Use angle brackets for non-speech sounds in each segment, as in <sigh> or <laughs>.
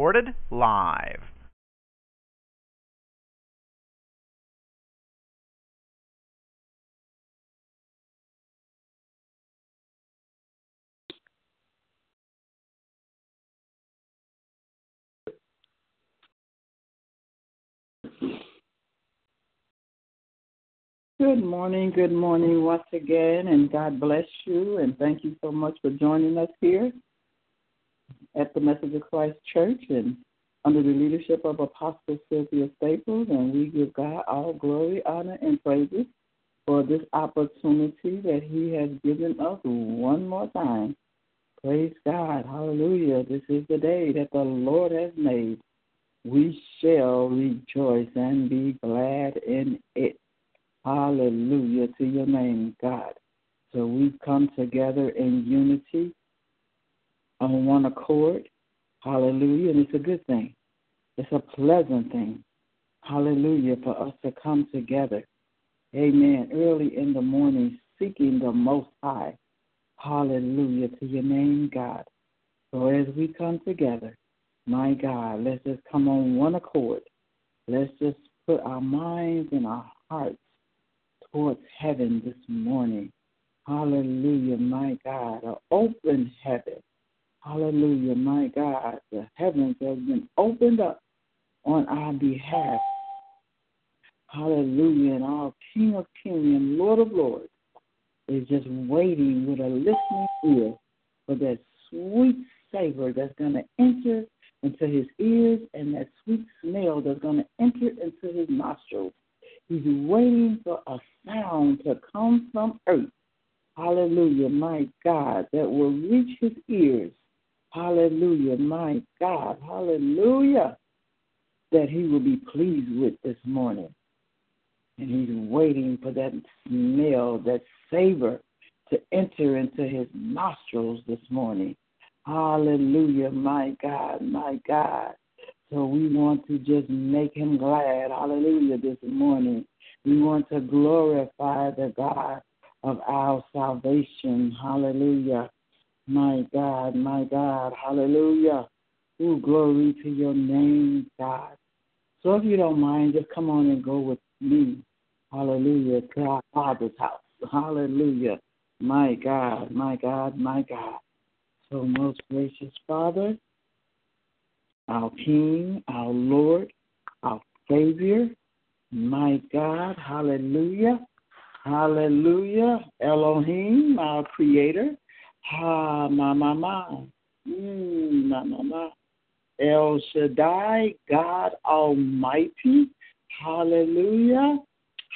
Recorded live. Good morning, good morning once again, and God bless you, and thank you so much for joining us here at the Message of Christ Church and under the leadership of Apostle Sylvia Staples, and we give God all glory, honor, and praises for this opportunity that He has given us one more time. Praise God. Hallelujah. This is the day that the Lord has made. We shall rejoice and be glad in it. Hallelujah to your name, God. So we come together in unity on one accord. Hallelujah. And it's a good thing. It's a pleasant thing. Hallelujah. For us to come together. Amen. Early in the morning, seeking the Most High. Hallelujah to your name, God. So as we come together, my God, let's just come on one accord. Let's just put our minds and our hearts towards heaven this morning. Hallelujah, my God. An open heaven. Hallelujah, my God. The heavens have been opened up on our behalf. Hallelujah. And our King of Kings and Lord of Lords is just waiting with a listening ear for that sweet savor that's going to enter into his ears and that sweet smell that's going to enter into his nostrils. He's waiting for a sound to come from earth. Hallelujah, my God, that will reach his ears. Hallelujah, my God. Hallelujah. That he will be pleased with this morning. And he's waiting for that smell, that savor to enter into his nostrils this morning. Hallelujah, my God, my God. So we want to just make him glad. Hallelujah this morning. We want to glorify the God of our salvation. Hallelujah. My God, my God. Hallelujah. Ooh, glory to your name, God. So if you don't mind, just come on and go with me. Hallelujah. To our Father's house. Hallelujah. My God, my God, my God. So, most gracious Father, our King, our Lord, our Savior. My God, hallelujah. Hallelujah. Elohim, our Creator. Ha, ma, ma, ma. Mm, ma, ma, ma. El Shaddai, God Almighty. Hallelujah.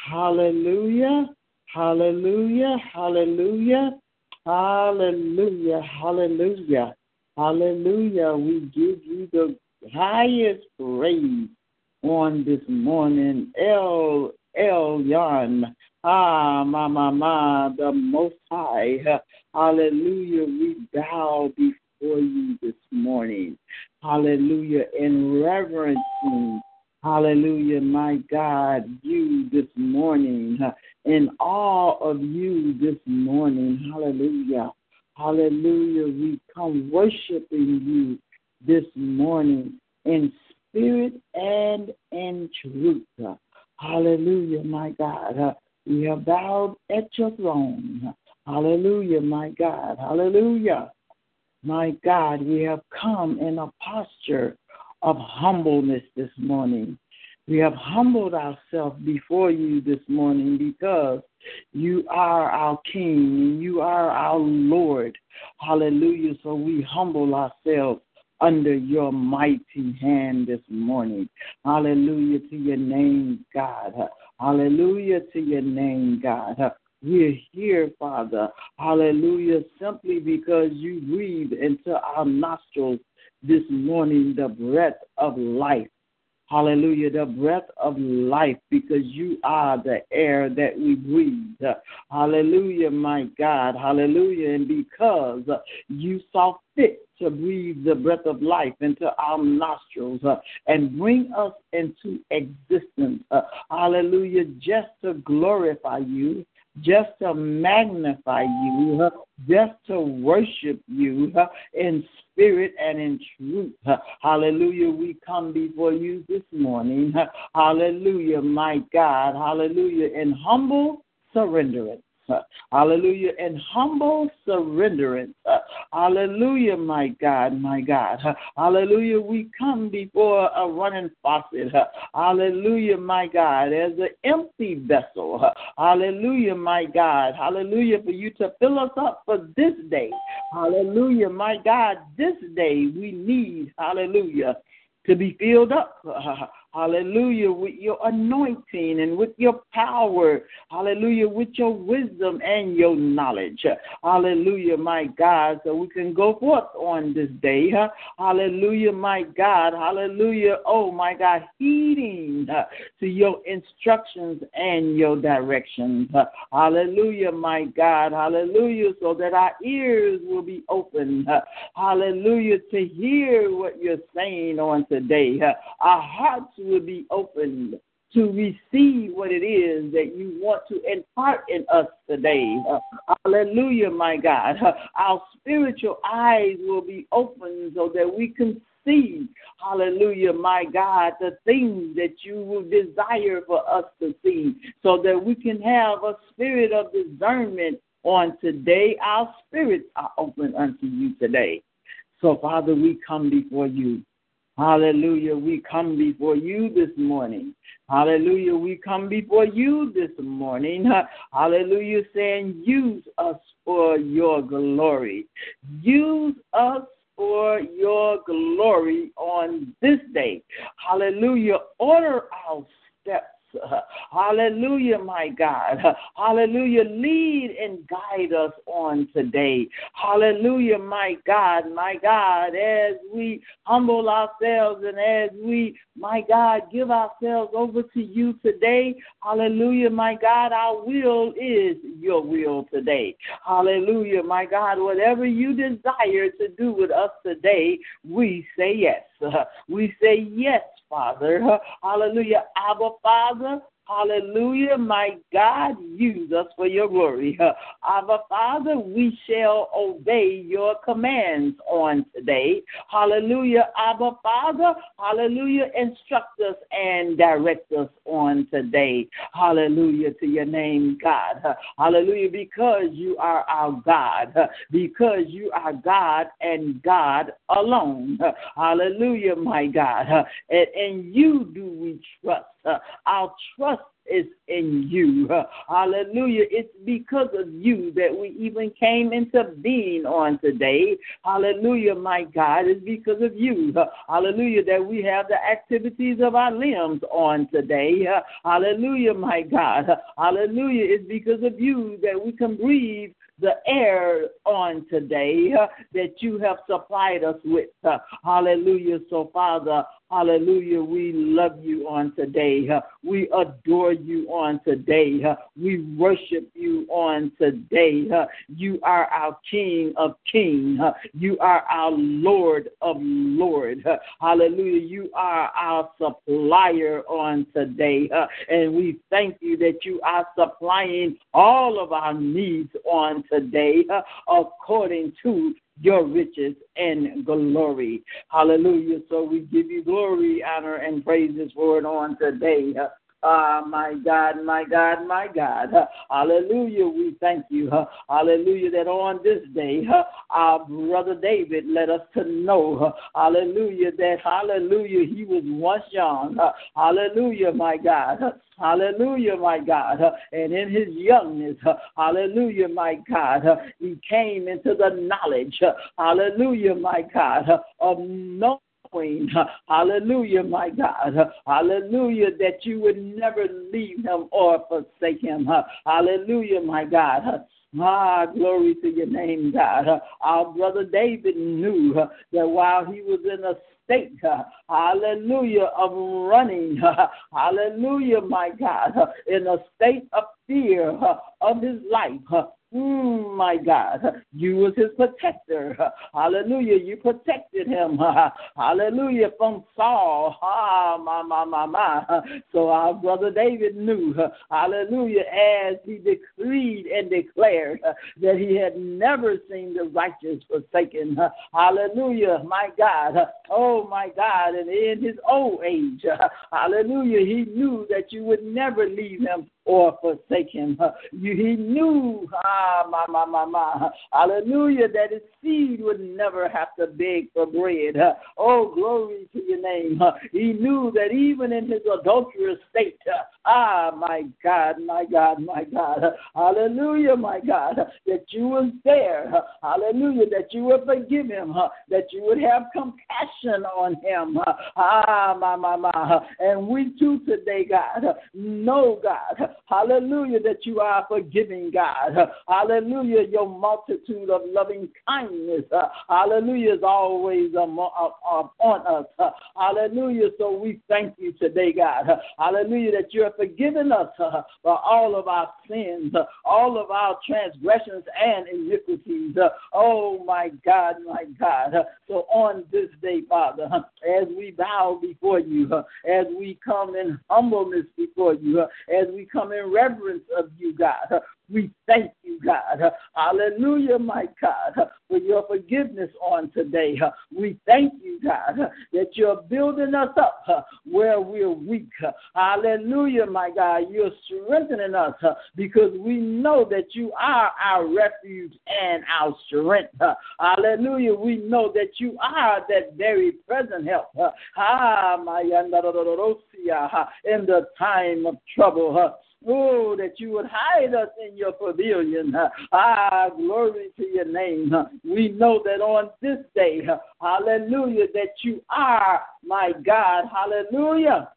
Hallelujah. Hallelujah. Hallelujah. Hallelujah. Hallelujah. Hallelujah. We give you the highest praise on this morning. El Elyon. Ah, ma, ma, ma, the Most High. Hallelujah. We bow before you this morning. Hallelujah. In reverencing. Hallelujah, my God, you this morning, in all of you this morning. Hallelujah. Hallelujah. We come worshiping you this morning in spirit and in truth. Hallelujah, my God. Uh, we have bowed at your throne. Hallelujah, my God. Hallelujah. My God, we have come in a posture of humbleness this morning. We have humbled ourselves before you this morning because you are our King and you are our Lord. Hallelujah. So we humble ourselves under your mighty hand this morning. Hallelujah to your name, God. Hallelujah to your name, God. We're here, Father. Hallelujah. Simply because you breathe into our nostrils this morning the breath of life. Hallelujah, the breath of life, because you are the air that we breathe. Hallelujah, my God. Hallelujah. And because you saw fit to breathe the breath of life into our nostrils and bring us into existence. Hallelujah, just to glorify you just to magnify you, just to worship you in spirit and in truth. Hallelujah. We come before you this morning. Hallelujah, my God. Hallelujah. In humble surrenderance. Uh, hallelujah. And humble surrenderance. Uh, hallelujah, my God, my God. Uh, hallelujah. We come before a running faucet. Hallelujah, my God, as an empty vessel. Hallelujah, my God. Hallelujah, for you to fill us up for this day. Hallelujah, my God. This day we need, hallelujah, to be filled up. Hallelujah, with your anointing and with your power. Hallelujah, with your wisdom and your knowledge. Hallelujah, my God. So we can go forth on this day. Hallelujah, my God. Hallelujah. Oh, my God. Heeding to your instructions and your directions. Hallelujah, my God. Hallelujah. So that our ears will be open. Hallelujah. To hear what you're saying on today. Our hearts will be opened to receive what it is that you want to impart in us today. Uh, hallelujah, my God. Uh, our spiritual eyes will be open so that we can see, hallelujah, my God, the things that you will desire for us to see so that we can have a spirit of discernment on today. Our spirits are open unto you today. So, Father, we come before you. Hallelujah. We come before you this morning. Hallelujah. We come before you this morning. <laughs> Hallelujah. Saying, use us for your glory. Use us for your glory on this day. Hallelujah. Order our steps Hallelujah, my God. Hallelujah. Lead and guide us on today. Hallelujah, my God, my God, as we humble ourselves and as we, my God, give ourselves over to you today. Hallelujah, my God, our will is your will today. Hallelujah, my God, whatever you desire to do with us today, we say yes. <laughs> We say yes Father. <laughs> Hallelujah. Abba, Father, Hallelujah, my God, use us for your glory. <laughs> Abba, Father, we shall obey your commands on today. Hallelujah, Abba, Father, hallelujah, instruct us and direct us on today. Hallelujah to your name, God. <laughs> Hallelujah, because you are our God, <laughs> because you are God and God alone. Hallelujah, my God. And, and you do we trust. Uh, our trust is in you. Uh, hallelujah. It's because of you that we even came into being on today. Hallelujah, my God. It's because of you. Uh, hallelujah, that we have the activities of our limbs on today. Hallelujah, my God. Hallelujah. It's because of you that we can breathe the air on today uh, that you have supplied us with. Uh, hallelujah. So, Father, hallelujah, we love you on today. We adore you on today. We worship you on today. You are our King of kings. Uh, you are our Lord of lords. hallelujah. You are our supplier on today. and we thank you that you are supplying all of our needs on today according to your riches and glory. Hallelujah. So we give you glory, honor, and praises for it on today. Ah, my God, my God, my God. Hallelujah. We thank you. Hallelujah. That on this day, our brother David let us to know. Hallelujah. That hallelujah. He was once young. Hallelujah, my God. Hallelujah, my God. And in his youngness, hallelujah, my God, he came into the knowledge, hallelujah, my God, of no queen. <laughs> Hallelujah, my God. <laughs> Hallelujah, that you would never leave him or forsake him. <laughs> Hallelujah, my God. Ah, glory to your name, God. Our brother David knew that while he was in a state, hallelujah, of running, hallelujah, my God, in a state of fear of his life, Mm, my God, you was his protector. Hallelujah. You protected him. <laughs> Hallelujah. From Saul. Ah, my, my, my, my. So our brother David knew. Hallelujah. As he decreed and declared that he had never seen the righteous forsaken. Hallelujah. My God. Oh, my God. And in his old age. Hallelujah. He knew that you would never leave him or forsake him. He knew, ah, my, my, my, my, hallelujah, that his seed would never have to beg for bread. Oh, glory to your name. He knew that even in his adulterous state, ah, my God, my God, my God, hallelujah, my God, that you was there. Hallelujah, that you would forgive him, that you would have compassion on him. Ah, my, my, my. And we too today, God, know, God, Hallelujah, that you are forgiving, God. Hallelujah, your multitude of loving kindness. Uh, hallelujah, is always uh, uh, on us. Hallelujah, so we thank you today, God. Hallelujah, that you have forgiven us for all of our sins, all of our transgressions and iniquities. Oh, my God, my God. So on this day, Father, as we bow before you, as we come in humbleness before you, as we come in reverence of you, God. We thank you, God. Hallelujah, my God, for your forgiveness on today. We thank you, God, that you're building us up where we're weak. Hallelujah, my God. You're strengthening us because we know that you are our refuge and our strength. Hallelujah. We know that you are that very present help. Ah, my in the time of trouble. Oh, that you would hide us in your pavilion. Ah, glory to your name. We know that on this day, hallelujah, that you are my God. Hallelujah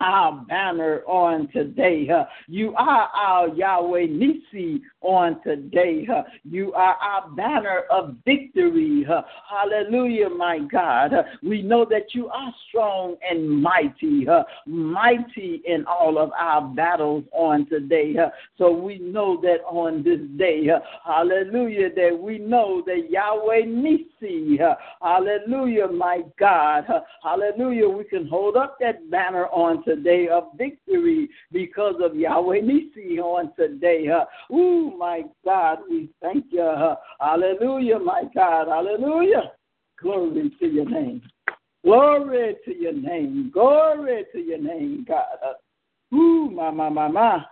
our banner on today. You are our Yahweh Nisi on today. You are our banner of victory. Hallelujah, my God. We know that you are strong and mighty, mighty in all of our battles on today. So we know that on this day, hallelujah, that we know that Yahweh Nisi, hallelujah, my God, hallelujah, we can hold up that banner on today of victory because of Yahweh Nisi on today. Uh, ooh, my God, we thank you. Uh, hallelujah, my God. Hallelujah. Glory to your name. Glory to your name. Glory to your name, God. Ooh, my, my, my, my.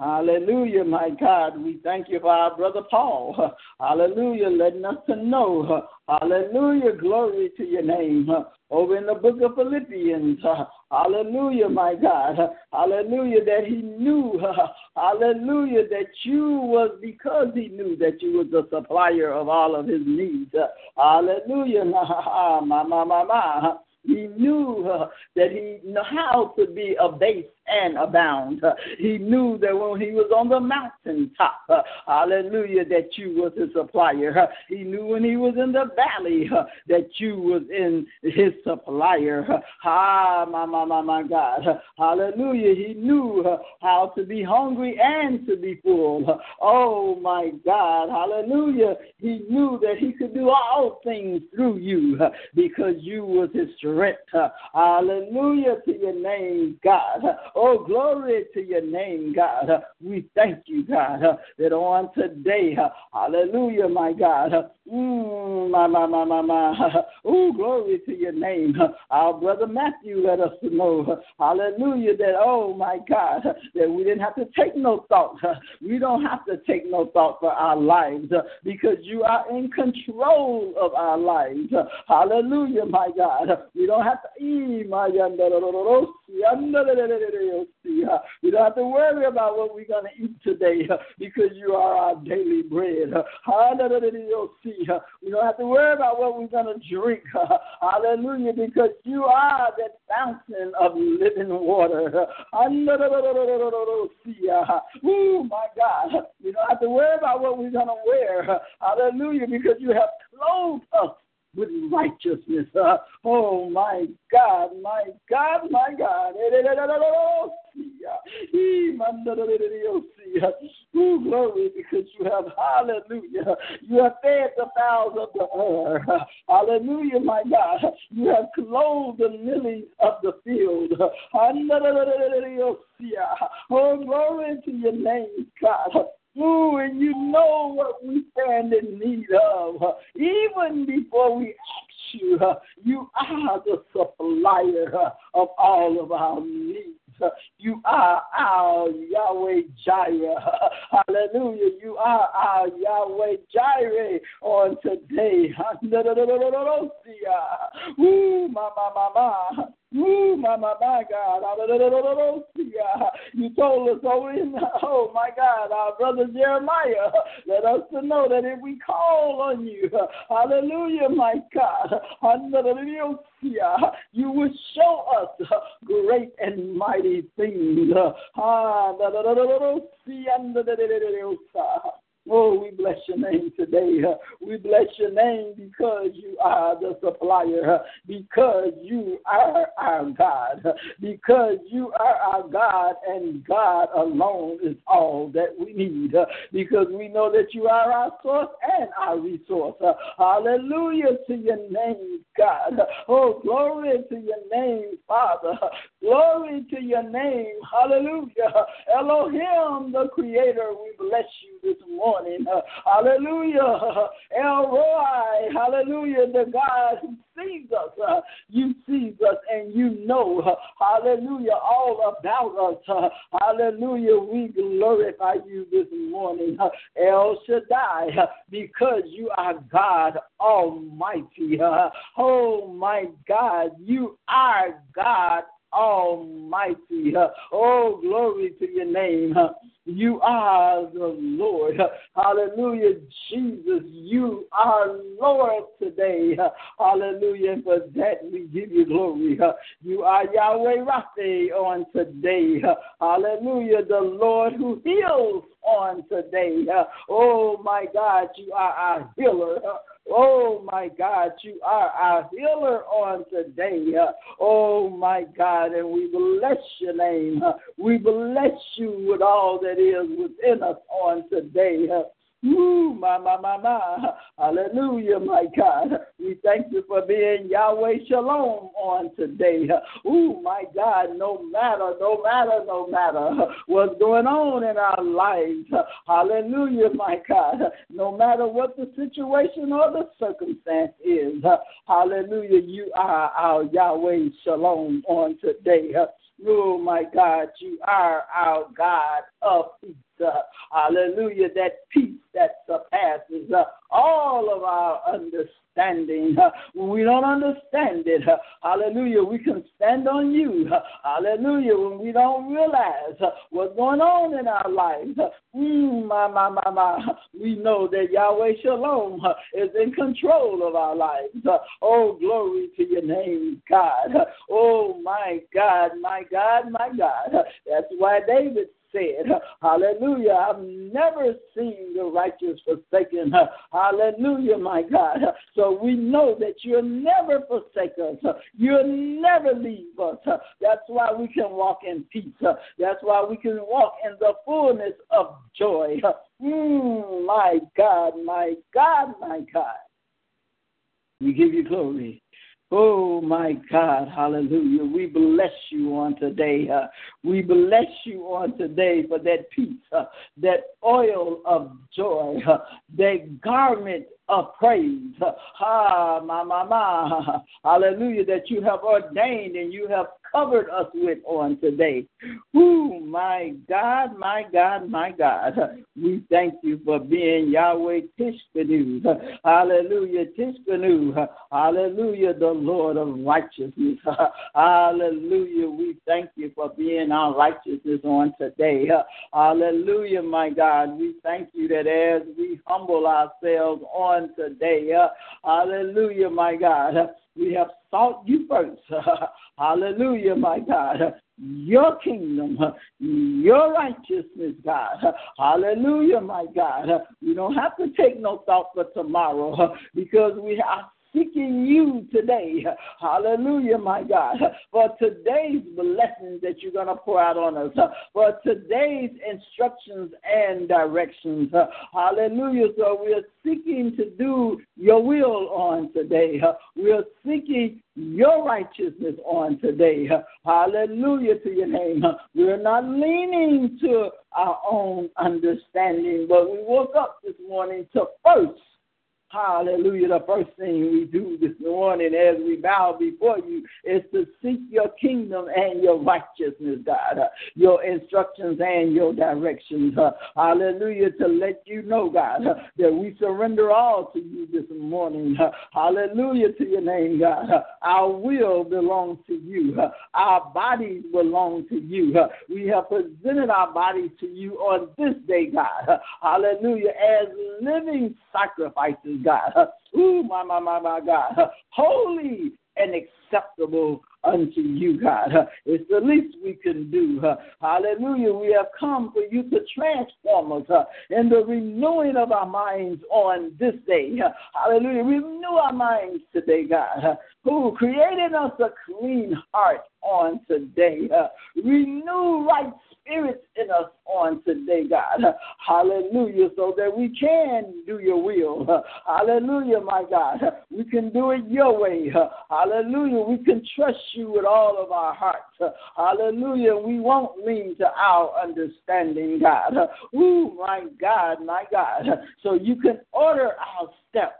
Hallelujah, my God. We thank you for our brother Paul. <laughs> Hallelujah, letting us to know. <laughs> Hallelujah, glory to your name. <laughs> Over in the book of Philippians. Hallelujah, my God. Hallelujah, that he knew. Hallelujah, that you was because he knew that you was the supplier of all of his needs. Hallelujah, my, my, my, my. He knew that he knew how to be abased and abound. Uh, he knew that when he was on the mountaintop, uh, hallelujah, that you was his supplier. Uh, he knew when he was in the valley that you was in his supplier. Ah, my, my, my, my God. Hallelujah. He knew how to be hungry and to be full. Oh, my God. Hallelujah. He knew that he could do all things through you because you was his strength. Hallelujah to your name, God. Oh, glory to your name, God. Uh, we thank you, God, uh, that on today, uh, hallelujah, my God. Mm, my, my, my, my, my. <laughs> Oh, glory to your name. Our brother Matthew let us know, hallelujah, that, oh, my God, that we didn't have to take no thought. We don't have to take no thought for our lives because you are in control of our lives. Hallelujah, my God. We don't have to. We don't have to worry about what we're going to eat today because you are our daily bread. Hallelujah. eat. We don't have to worry about what we're going to drink. Hallelujah, because you are that fountain of living water. Hallelujah. Oh, my God. We don't have to worry about what we're going to wear. Hallelujah, because you have clothed us with righteousness. Uh, oh my God, my God, my God. Oh, glory, because you have, hallelujah, you have fed the fowls of the air. Hallelujah, my God. You have clothed the lilies of the field. Oh, glory to your name, God. Ooh, and you know what we stand in need of. Even before we ask you, you are the supplier of all of our needs. You are our Yahweh Jireh. Hallelujah. You are our Yahweh Jireh on today. <laughs> Ooh, ma, ma, Ooh, my, my, my God. You told us, oh, in, oh my God, our brother Jeremiah, let us to know that if we call on you, hallelujah, my God, you will show us great and mighty things. Oh, we bless your name today. We bless your name because you are the supplier, because you are our God, because you are our God, and God alone is all that we need, because we know that you are our source and our resource. Hallelujah to your name, God. Oh, glory to your name, Father. Glory to your name. Hallelujah. Elohim, the Creator, we bless you this morning. Uh, hallelujah. <laughs> El Roi, hallelujah, the God who sees us. Uh, you sees us and you know, uh, hallelujah, all about us. Hallelujah. We glorify you this morning. El Shaddai, because you are God Almighty. Oh my God, you are God Almighty. Oh, glory to your name. You are the Lord. Hallelujah. Jesus, you are Lord today. Hallelujah. For that we give you glory. You are Yahweh Rapha on today. Hallelujah. The Lord who heals on today. Oh my God, you are our healer. Oh my God, you are our healer on today. Uh. Oh my God, and we bless your name. Uh. We bless you with all that is within us on today. Uh. Ooh, my, my, my, my. Hallelujah, my God. We thank you for being Yahweh Shalom on today. Ooh, my God, no matter, no matter, no matter what's going on in our lives. Hallelujah, my God. No matter what the situation or the circumstance is. Hallelujah, you are our Yahweh Shalom on today. Oh, my God, you are our God of peace. Uh, hallelujah, that peace that surpasses uh, all of our understanding. Uh, when we don't understand it, uh, hallelujah, we can stand on you. Uh, hallelujah, when we don't realize uh, what's going on in our lives. Mm, my, my, my, my. We know that Yahweh Shalom is in control of our lives. Oh, glory to your name, God. Oh, my God, my God, my God. That's why David said, Hallelujah, I've never seen the righteous forsaken. Hallelujah, my God. So we know that you'll never forsake us. You'll never leave us. That's why we can walk in peace. That's why we can walk in the fullness of joy. Mm, my God, my God, my God. We give you glory. Oh my God, hallelujah. We bless you on today. Uh, we bless you on today for that peace, uh, that oil of joy, uh, that garment of praise. Ah, ma, ma, ma. <laughs> Hallelujah, that you have ordained and you have covered us with on today. Ooh, my God, my God, my God. We thank you for being Yahweh Tsidkenu. Hallelujah, Tsidkenu. Hallelujah, the Lord of righteousness. Hallelujah. We thank you for being our righteousness on today. Hallelujah, my God. We thank you that as we humble ourselves on today, hallelujah, my God, we have sought you first. <laughs> hallelujah, my God your kingdom, your righteousness, God. Hallelujah, my God. We don't have to take no thought for tomorrow <laughs> because we are seeking you today. Hallelujah, my God. For today's blessings that you're going to pour out on us. For today's instructions and directions. Hallelujah. So we're seeking to do your will on today. We're seeking your righteousness on today. Hallelujah to your name. We're not leaning to our own understanding, but we woke up this morning to first Hallelujah. The first thing we do this morning as we bow before you is to seek your kingdom and your righteousness, God, uh, your instructions and your directions. Uh, hallelujah. To let you know, God, uh, that we surrender all to you this morning. Uh, hallelujah to your name, God. Uh, our will belongs to you, uh, our bodies belong to you. we have presented our bodies to you on this day, God. hallelujah. As living sacrifices God. Ooh, my, my, my, my God. Holy and acceptable unto you, God. It's the least we can do. Hallelujah. We have come for you to transform us in the renewing of our minds on this day. Hallelujah. Renew our minds today, God. Who created us a clean heart on today. Renew right spirits in us on today, God. Hallelujah. So that we can do your will. Hallelujah, my God. We can do it your way. Hallelujah. We can trust you with all of our hearts. Hallelujah. We won't lean to our understanding, God. Ooh, my God, my God. So you can order our steps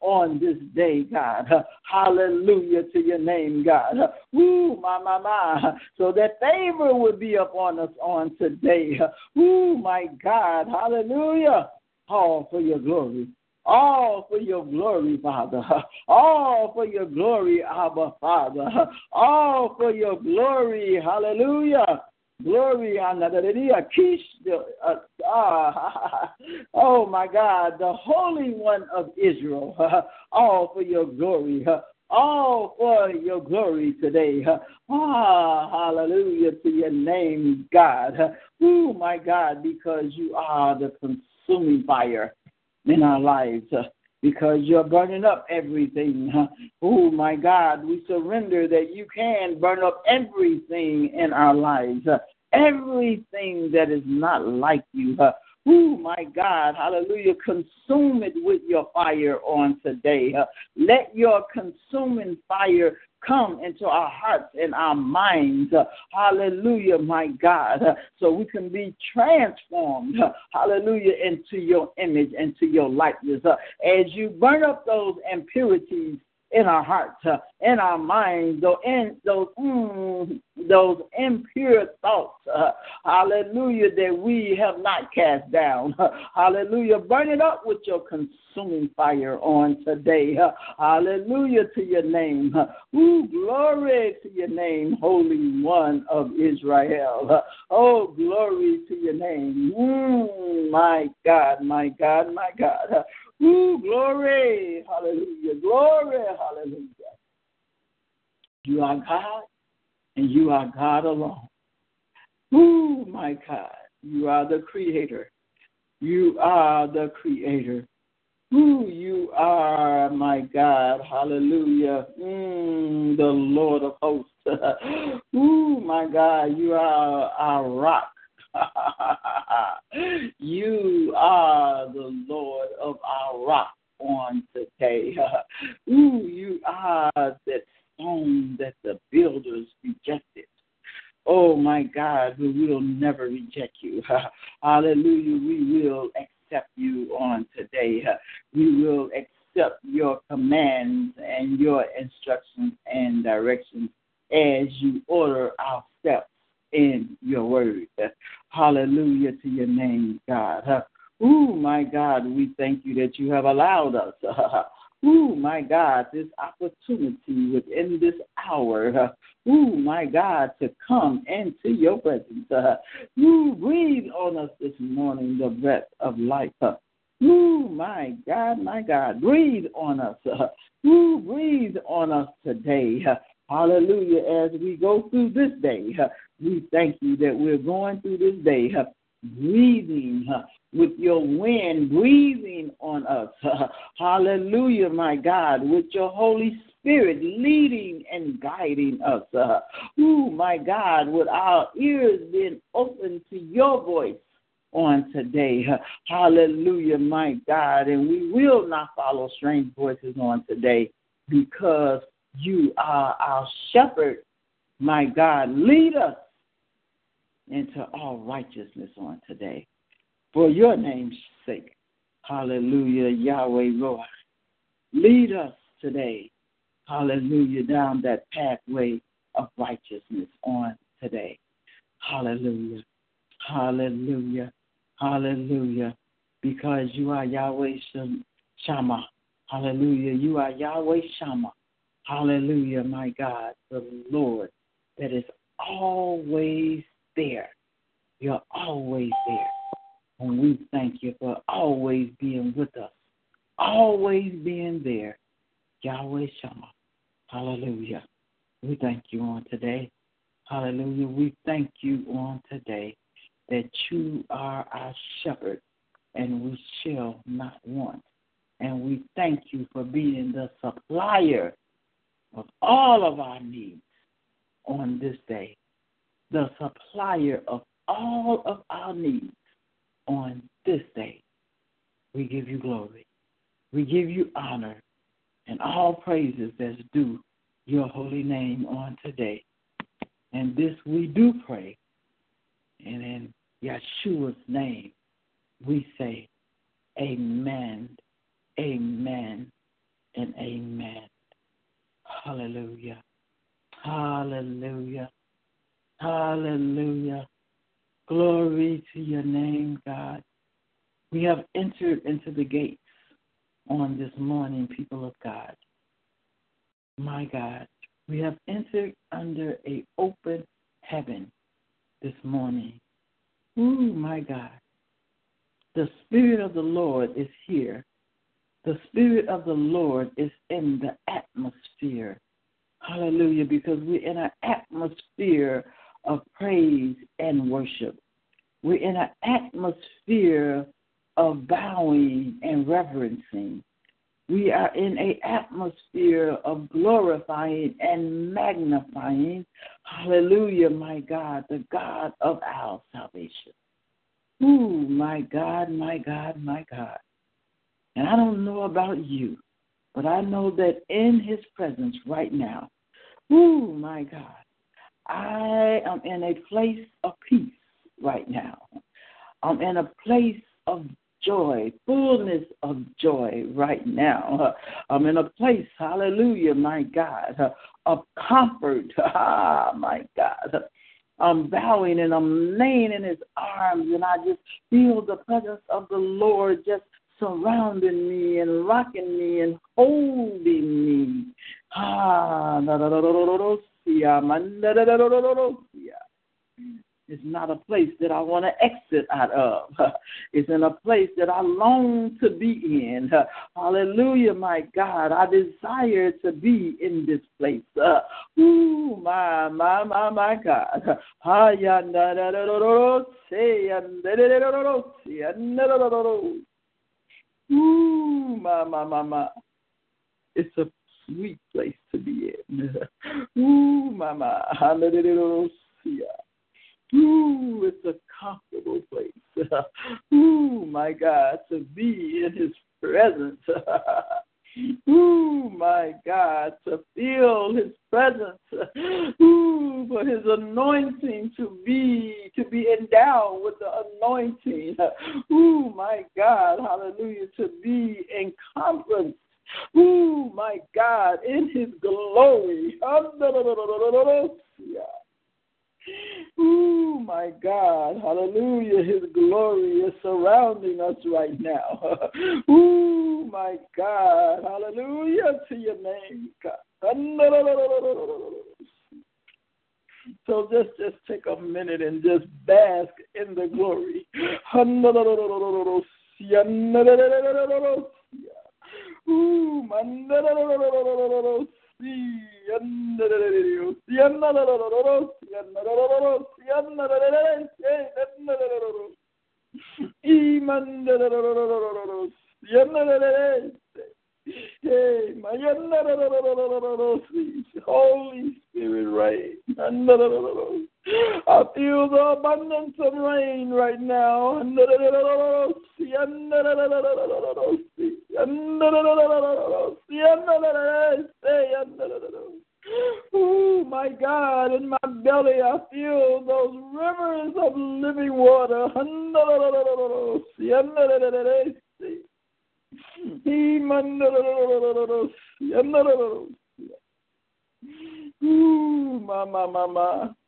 on this day, God. Hallelujah to your name, God. Woo, my, my, my. So that favor would be upon us on today. Woo, my God. Hallelujah. All for your glory. All for your glory, Father. All for your glory, Abba, Father. All for your glory. Hallelujah. Glory the Kish, uh, uh, <laughs> oh my God, the Holy One of Israel, <laughs> all for your glory, all for your glory today. Ah, hallelujah to your name, God. Oh my God, because you are the consuming fire in our lives uh, because you're burning up everything. Oh, my God, we surrender that you can burn up everything in our lives, uh, everything that is not like you. Oh, my God, hallelujah. Consume it with your fire on today. Let your consuming fire come into our hearts and our minds. Hallelujah, my God. So we can be transformed, hallelujah, into your image into your likeness. As you burn up those impurities in our hearts, uh, in our minds, those, in, those, mm, those impure thoughts, uh, hallelujah, that we have not cast down. <laughs> hallelujah. Burn it up with your consuming fire on today. hallelujah to your name. Ooh, glory to your name, Holy One of Israel. oh, glory to your name. Mm, my God, my God, my God. Ooh, glory. Hallelujah. Glory. Hallelujah. You are God and you are God alone. Ooh, my God. You are the creator. You are the creator. Ooh, you are my God. Hallelujah. Mm, the Lord of hosts. <laughs> Ooh, my God. You are our rock. <laughs> you are the Lord of our rock on today. <laughs> Ooh, you are that stone that the builders rejected. Oh my God, we will never reject you. <laughs> Hallelujah. We will accept you on today. We will accept your commands and your instructions and directions as you order our steps in your word. Hallelujah to your name, God. Ooh, my God, we thank you that you have allowed us. <laughs> Ooh, my God, this opportunity within this hour. Ooh, my God, to come into your presence. <laughs> Ooh, breathe on us this morning the breath of life. Ooh, my God, my God, breathe on us. <laughs> Ooh, breathe on us today. Hallelujah. As we go through this day, we thank you that we're going through this day breathing with your wind breathing on us. Hallelujah, my God, with your Holy Spirit leading and guiding us. Ooh, my God, with our ears being open to your voice on today. Hallelujah, my God. And we will not follow strange voices on today because you are our shepherd. My God, lead us into all righteousness on today. For your name's sake. Hallelujah, Yahweh Rohi. Lead us today. Hallelujah, down that pathway of righteousness on today. Hallelujah. Hallelujah. Hallelujah. Because you are Yahweh Shammah. Hallelujah. You are Yahweh Shammah. Hallelujah, my God, the Lord that is always there. You're always there. And we thank you for always being with us, always being there. Yahweh Shammah. Hallelujah. We thank you on today. Hallelujah. We thank you on today that you are our shepherd and we shall not want. And we thank you for being the supplier of all of our needs on this day, the supplier of all of our needs on this day. We give you glory. We give you honor and all praises that's due your holy name on today. And this we do pray. And in Yeshua's name, we say, Amen, Amen, and Amen. Hallelujah. Hallelujah. Hallelujah. Glory to your name, God. We have entered into the gates on this morning, people of God. My God, we have entered under a open heaven this morning. Ooh, my God. The Spirit of the Lord is here. The Spirit of the Lord is in the atmosphere. Hallelujah, because we're in an atmosphere of praise and worship. We're in an atmosphere of bowing and reverencing. We are in an atmosphere of glorifying and magnifying. Hallelujah, my God, the God of our salvation. Ooh, my God, my God, my God. And I don't know about you, but I know that in his presence right now, ooh, my God, I am in a place of peace right now. I'm in a place of joy, fullness of joy right now. I'm in a place, hallelujah, my God, of comfort. <laughs> Ah, my God. I'm bowing and I'm laying in his arms, and I just feel the presence of the Lord just surrounding me and rocking me and holding me. Ah, it's not a place that I want to exit out of. <laughs> It's in a place that I long to be in. Hallelujah, my God. I desire to be in this place. Ooh, my, my, my, my God. Ooh, my, my, my, my. It's a sweet place to be in. <laughs> Ooh, my, my. Ooh, it's a comfortable place. <laughs> Ooh, my God, to be in His presence. <laughs> Ooh, my God, to feel His presence. Ooh, for His anointing to be to be endowed with the anointing. Ooh, my God, Hallelujah, to be in encompassed Ooh, my God, in his glory. Oh my God, hallelujah. His glory is surrounding us right now. <laughs> Oh my God, hallelujah to your name, God. So just just take a minute and just bask in the glory. <laughs> Holy Spirit rain. I feel the abundance of rain right now. Oh my God, in my belly I feel those rivers of living water. Ooh, mama, mama. Ha, yanda,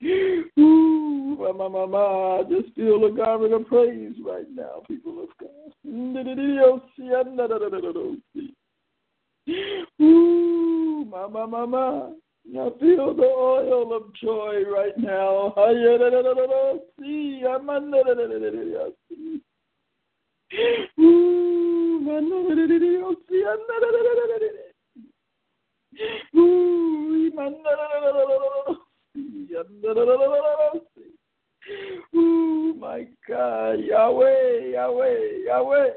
<gasps> Ooh, my, my, my, I just feel a garment of praise right now, people of God. <laughs> Ooh, my, my, my, my. I feel the oil of joy right now. <laughs> Ooh, my God, Yahweh, Yahweh, Yahweh.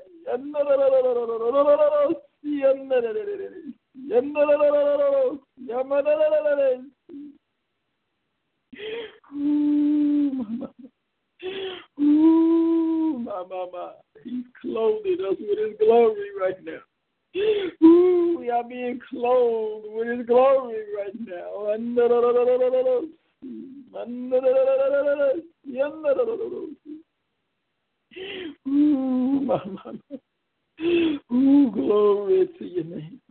Ooh, mama. Ooh, my mama. He's clothing us with his glory right now. Ooh, we are being clothed with his glory right now. Ooh, my mama. Ooh, glory to your name.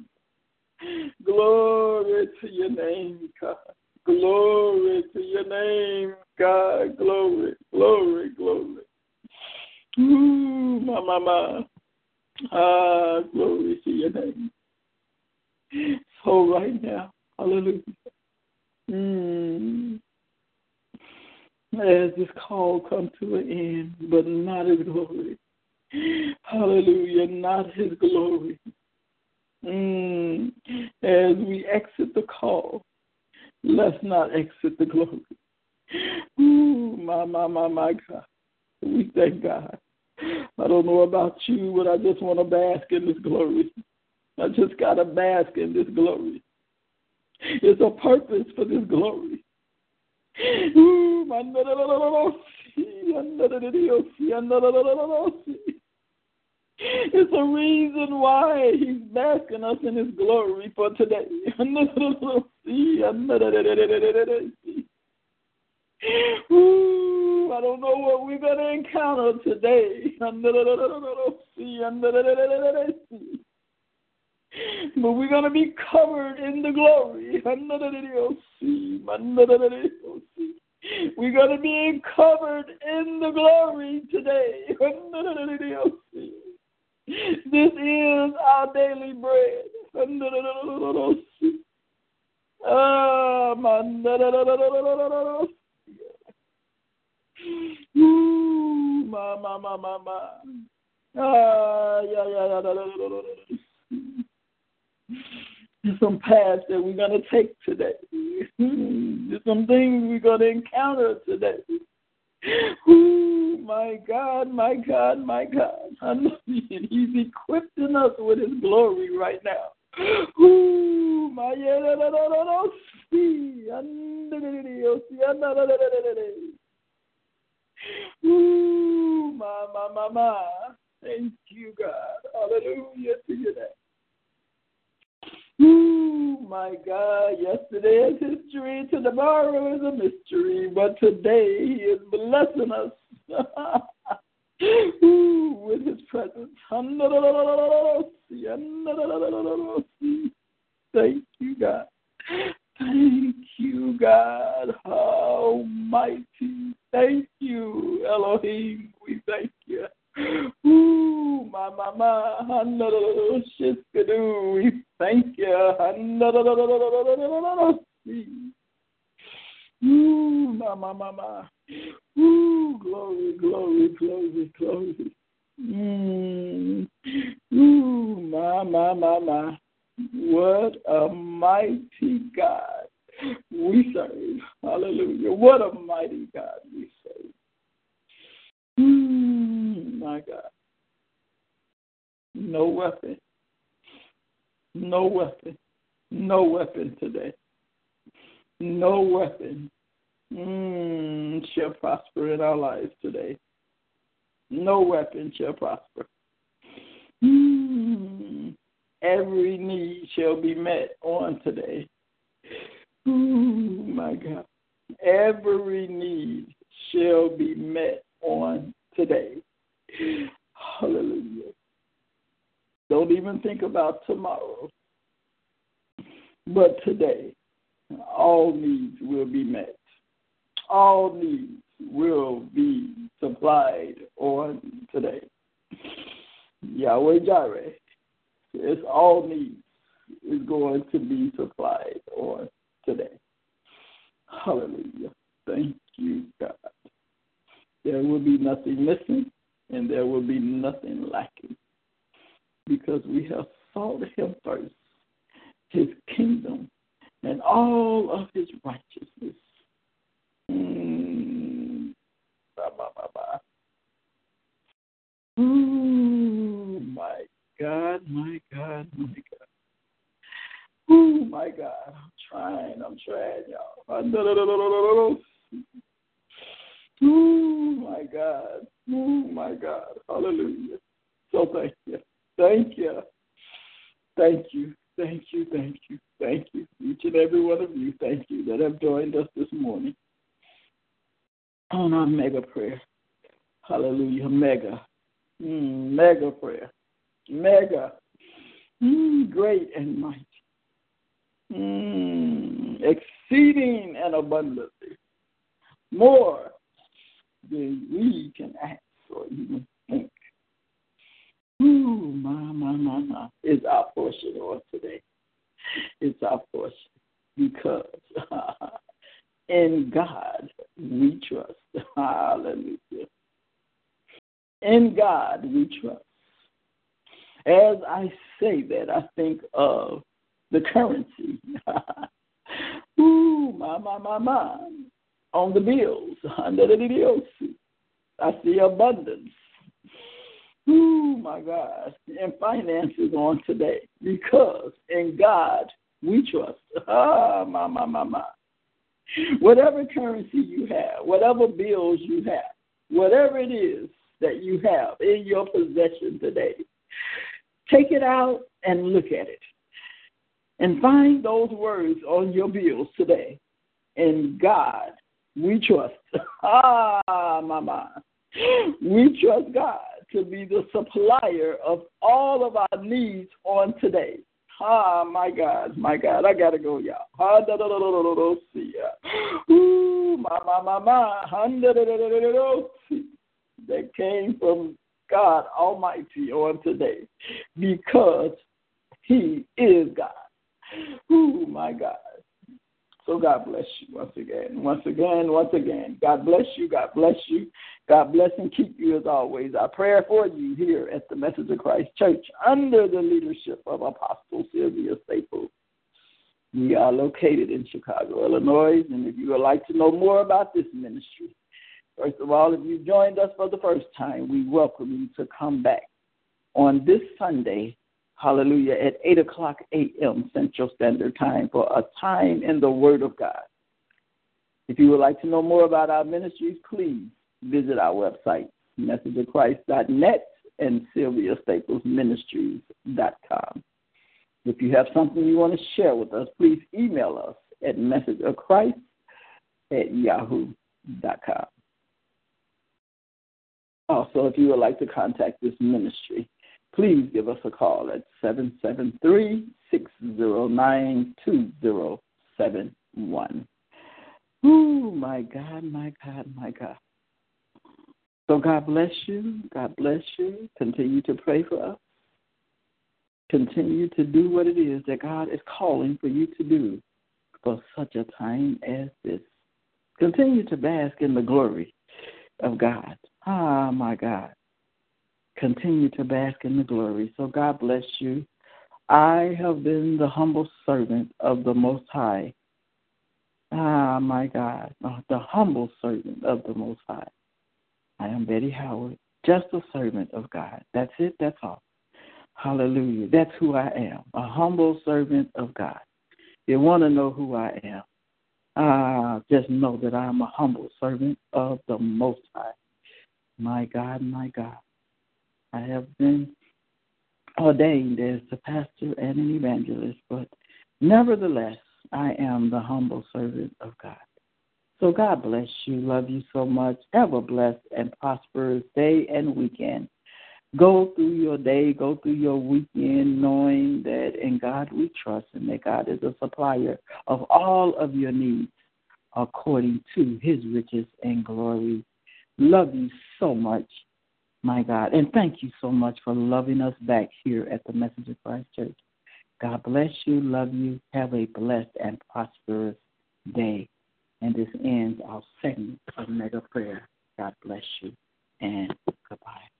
Glory to your name, God. Glory to your name, God. Glory, glory, glory. Ooh, my mama. Ah, glory to your name. So right now, hallelujah. Mm. As this call come to an end, but not his glory. Hallelujah, not his glory. Mm. As we exit the call, let's not exit the glory. Ooh, my, my, my, my God. We thank God. I don't know about you, but I just want to bask in this glory. I just got to bask in this glory. It's a purpose for this glory. It's a reason why he's basking us in his glory for today. Ooh, I don't know what we're going to encounter today. But we're going to be covered in the glory. We're going to be covered in the glory today. This is our daily bread. Ah, Ooh, ma, ma, ma, ma, ma. Ah, yeah, yeah, yeah. There's some paths that we're going to take today. There's some things we're going to encounter today. Ooh, my God, my God, my God. He's equipping us with His glory right now. Ooh, my Ooh, my, my, my, my. Thank you, God. Hallelujah to your name. Ooh, my God. Yesterday is history. To tomorrow is a mystery. But today he is blessing us. <laughs> Ooh, with his presence. Thank you, God. Thank you, God Almighty. Thank you, Elohim. We thank you. Ooh, my mama. We thank you. Ooh, my mama. Ooh, glory, glory, glory, glory. Mm. Ooh, my, my, my, my. What a mighty God we serve. Hallelujah. What a mighty God we serve. Mm, my God. No weapon. No weapon. No weapon today. No weapon mm, shall prosper in our lives today. No weapon shall prosper. Every need shall be met on today. Ooh, my God. Every need shall be met on today. Hallelujah. Don't even think about tomorrow. But today, all needs will be met. All needs will be supplied on today. Yahweh Jireh it's all needs is going to be supplied on today. Hallelujah. Thank you, God. There will be nothing missing and there will be nothing lacking because we have sought Him first, His kingdom, and all of His righteousness. Mm. Ooh, my God, my God, my God. Oh my God. I'm trying, I'm trying, y'all. <laughs> Oh my God. Oh my God. Hallelujah. So thank you. Thank you. Thank you. Thank you. Thank you. Thank you. Each and every one of you, thank you that have joined us this morning on our mega prayer. Hallelujah. Mega. Mm, mega prayer mega, mm, great and mighty, mm, exceeding and abundantly, more than we can ask or even think. Ooh, my, my, my, my, is our portion on today. It's our portion because <laughs> in God we trust. <laughs> Hallelujah. In God we trust. Say that, I think of the currency. <laughs> Ooh, my, my, my, my. On the bills, <laughs> under the bills. I see abundance. Ooh, my God. And finances on today. Because in God we trust. <laughs> Ah, my, my, my, my. Whatever currency you have, whatever bills you have, whatever it is that you have in your possession today, Take it out and look at it. And find those words on your bills today. In God, we trust. ah, mama. We trust God to be the supplier of all of our needs on today. Ah, my God, my God, I gotta go, y'all. Ah, see ya. Ooh, my my my my. That came from God Almighty on today because He is God. Oh, my God. So God bless you once again, once again, once again. God bless you. God bless you. God bless and keep you as always. Our prayer for you here at the Message of Christ Church under the leadership of Apostle Sylvia Staples. We are located in Chicago, Illinois, and if you would like to know more about this ministry, First of all, if you joined us for the first time, we welcome you to come back on this Sunday, hallelujah, at 8 o'clock a.m. Central Standard Time for a time in the Word of God. If you would like to know more about our ministries, please visit our website, messageofchrist.net and sylviastaplesministries.com. If you have something you want to share with us, please email us at messageofchrist at yahoo.com. Also, if you would like to contact this ministry, please give us a call at 773 609 2071. Ooh, my God, my God, my God. So God bless you. God bless you. Continue to pray for us. Continue to do what it is that God is calling for you to do for such a time as this. Continue to bask in the glory of God. Ah, my God. Continue to bask in the glory. So God bless you. I have been the humble servant of the Most High. Ah, my God, the humble servant of the Most High. I am Betty Howard, just a servant of God. That's it, that's all. Hallelujah. That's who I am, a humble servant of God. You want to know who I am, ah, just know that I am a humble servant of the Most High. My God, my God. I have been ordained as a pastor and an evangelist, but nevertheless, I am the humble servant of God. So God bless you. Love you so much. Have a blessed and prosperous day and weekend. Go through your day, go through your weekend, knowing that in God we trust and that God is a supplier of all of your needs according to his riches and glory. Love you so much, my God. And thank you so much for loving us back here at the Message of Christ Church. God bless you, love you. Have a blessed and prosperous day. And this ends our segment of mega prayer. God bless you and goodbye.